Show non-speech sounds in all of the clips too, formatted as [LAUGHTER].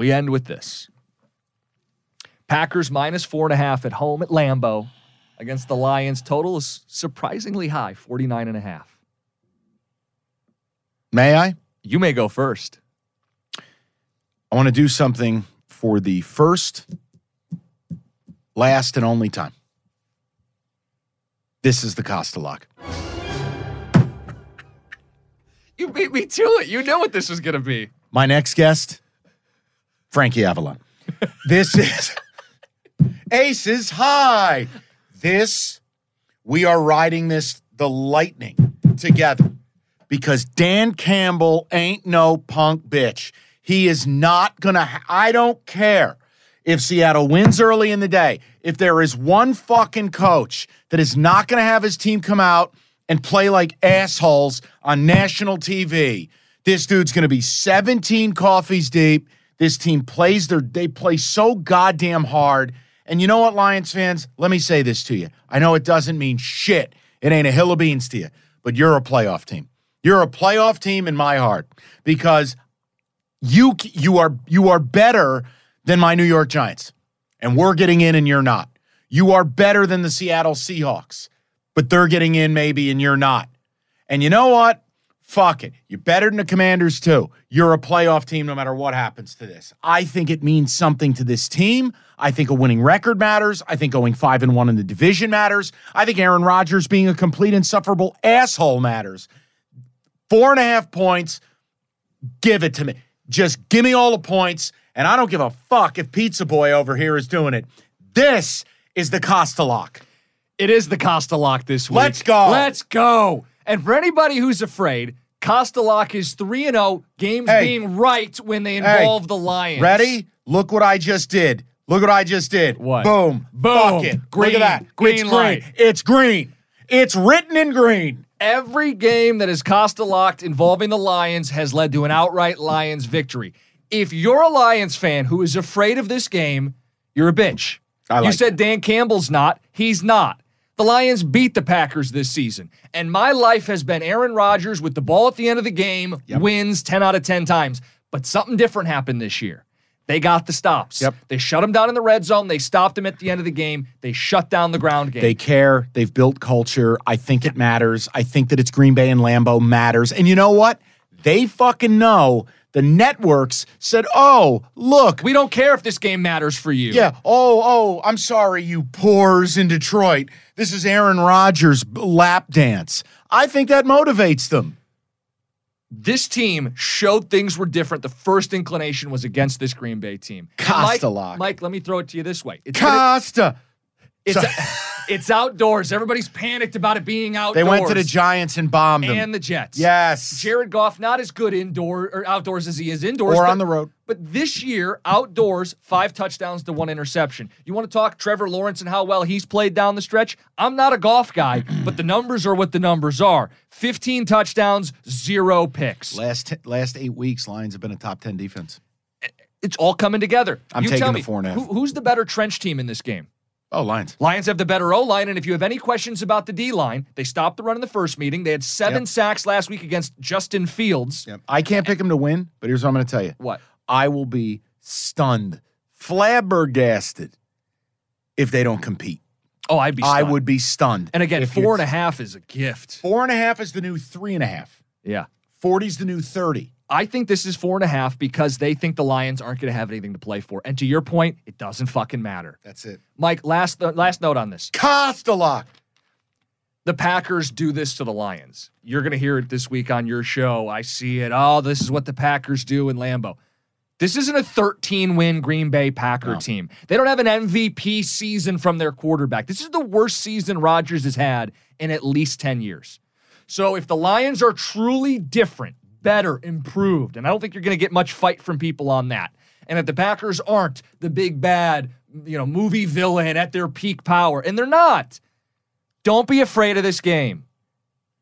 We end with this. Packers minus four and a half at home at Lambeau against the Lions. Total is surprisingly high, 49 and a half. May I? You may go first. I want to do something for the first, last, and only time. This is the Costa lock. You beat me to it. You knew what this was going to be. My next guest, Frankie Avalon. this is [LAUGHS] Aces High. This, we are riding this, the lightning together because Dan Campbell ain't no punk bitch. He is not going to, I don't care if Seattle wins early in the day. If there is one fucking coach that is not going to have his team come out and play like assholes on national TV, this dude's going to be 17 coffees deep. This team plays their they play so goddamn hard. And you know what, Lions fans? Let me say this to you. I know it doesn't mean shit. It ain't a hill of beans to you, but you're a playoff team. You're a playoff team in my heart because you you are you are better than my New York Giants. And we're getting in and you're not. You are better than the Seattle Seahawks, but they're getting in maybe and you're not. And you know what? Fuck it. You're better than the Commanders, too. You're a playoff team no matter what happens to this. I think it means something to this team. I think a winning record matters. I think going five and one in the division matters. I think Aaron Rodgers being a complete insufferable asshole matters. Four and a half points. Give it to me. Just give me all the points, and I don't give a fuck if Pizza Boy over here is doing it. This is the Costa lock. It is the Costa lock this week. Let's go. Let's go. And for anybody who's afraid, Costa lock is 3 and 0, games Hey. being right when they involve the Lions. Ready? Look what I just did. Look what I just did. What? Boom. Boom. Fuck it. Green. Look at that. Green it's light. green. It's green. It's written in green. Every game that is Costa locked involving the Lions has led to an outright Lions victory. If you're a Lions fan who is afraid of this game, you're a bitch. I you like said Dan Campbell's not. He's not. The Lions beat the Packers this season. And my life has been Aaron Rodgers with the ball at the end of the game, wins 10 out of 10 times. But something different happened this year. They got the stops. Yep. They shut him down in the red zone. They stopped him at the end of the game. They shut down the ground game. They care. They've built culture. I think it matters. I think that it's Green Bay and Lambeau matters. And you know what? They fucking know. The networks said, "Oh, look, we don't care if this game matters for you. Yeah. Oh, oh, I'm sorry, you poors in Detroit. This is Aaron Rodgers' lap dance. I think that motivates them. this team showed things were different. The first inclination was against this Green Bay team. Costa Mike, lock. Mike, let me throw it to you this way. It's, gonna- Costa. it's, So- it's outdoors. Everybody's panicked about it being outdoors. They went to the Giants and bombed them. and the Jets. yes. Jared Goff not as good indoor or outdoors as he is indoors. or but- on the road. But this year, outdoors, five touchdowns to one interception. You want to talk Trevor Lawrence and how well he's played down the stretch? I'm not a Goff guy, [CLEARS THROAT] but the numbers are what the numbers are. 15 touchdowns, zero picks. Last last eight weeks, Lions have been a top ten defense. It's all coming together. I'm you taking tell the four and a half. who- who's the better trench team in this game? Oh, Lions. Lions have the better O line, and if you have any questions about the D line, they stopped the run in the first meeting. They had seven Yep. sacks last week against Justin Fields. Yep. I can't pick them to win, but here's what I'm going to tell you. What? I will be stunned, flabbergasted if they don't compete. Oh, I'd be. I stunned. would be stunned. And again, four and a half is a gift. Four and a half is the new three and a half. Yeah. 40's the new 30. I think this is four and a half because they think the Lions aren't going to have anything to play for. And to your point, it doesn't fucking matter. That's it. Mike, last uh, last note on this. Costalock. The Packers do this to the Lions. You're going to hear it this week on your show. I see it. Oh, this is what the Packers do in Lambeau. This isn't a 13 win Green Bay Packer No. team. They don't have an MVP season from their quarterback. This is the worst season Rodgers has had in at least 10 years. So if the Lions are truly different, better, improved, and I don't think you're going to get much fight from people on that. And if the Packers aren't the big bad, you know, movie villain at their peak power, and they're not, don't be afraid of this game.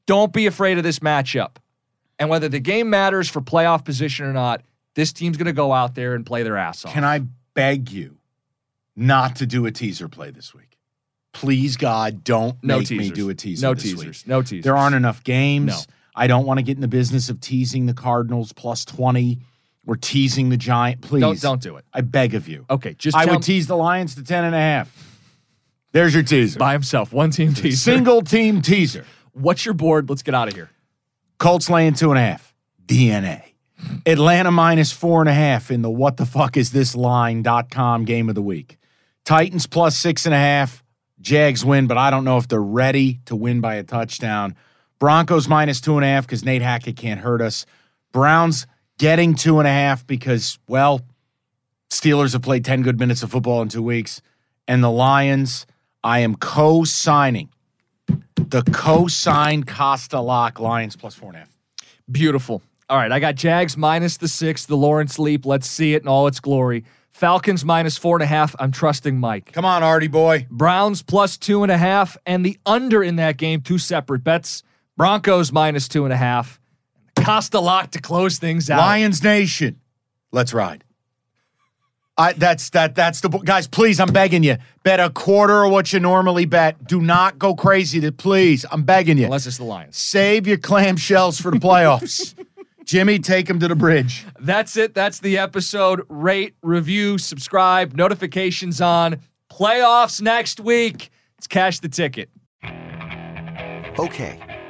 Don't be afraid of this matchup. And whether the game matters for playoff position or not, this team's going to go out there and play their ass off. Can I beg you not to do a teaser play this week? Please, God, don't no make teasers. me do a teaser. No teasers. week. No teasers. There aren't enough games. No. I don't want to get in the business of teasing the Cardinals plus 20 or teasing the Giant. Please. Don't don't do it. I beg of you. Okay, just I would tease the Lions to 10 and a half. There's your teaser. by himself. One team teaser. Single team teaser. What's your board? Let's get out of here. Colts laying two and a half. DNA. Atlanta minus four and a half in the what the fuck is this line.com game of the week. Titans plus six and a half. Jags win, but I don't know if they're ready to win by a touchdown. Broncos minus two and a half because Nate Hackett can't hurt us. Browns getting two and a half because, well, Steelers have played 10 good minutes of football in two weeks. And the Lions, I am co signing the co signed Costa Lock Lions plus four and a half. Beautiful. All right, I got Jags minus the six, the Lawrence leap. Let's see it in all its glory. Falcons minus four and a half. I'm trusting Mike. Come on, Artie boy. Browns plus two and a half, and the under in that game, two separate bets. Broncos minus two and a half. Costa lock to close things out. Lions Nation. Let's ride. I, that's that. That's the guys. Please, I'm begging you. Bet a quarter of what you normally bet. Do not go crazy. To please, I'm begging you. Unless it's the Lions. Save your clamshells for the playoffs. [LAUGHS] Jimmy, take them to the bridge. That's it. That's the episode. Rate, review, subscribe, notifications on. Playoffs next week. Let's cash the ticket. Okay,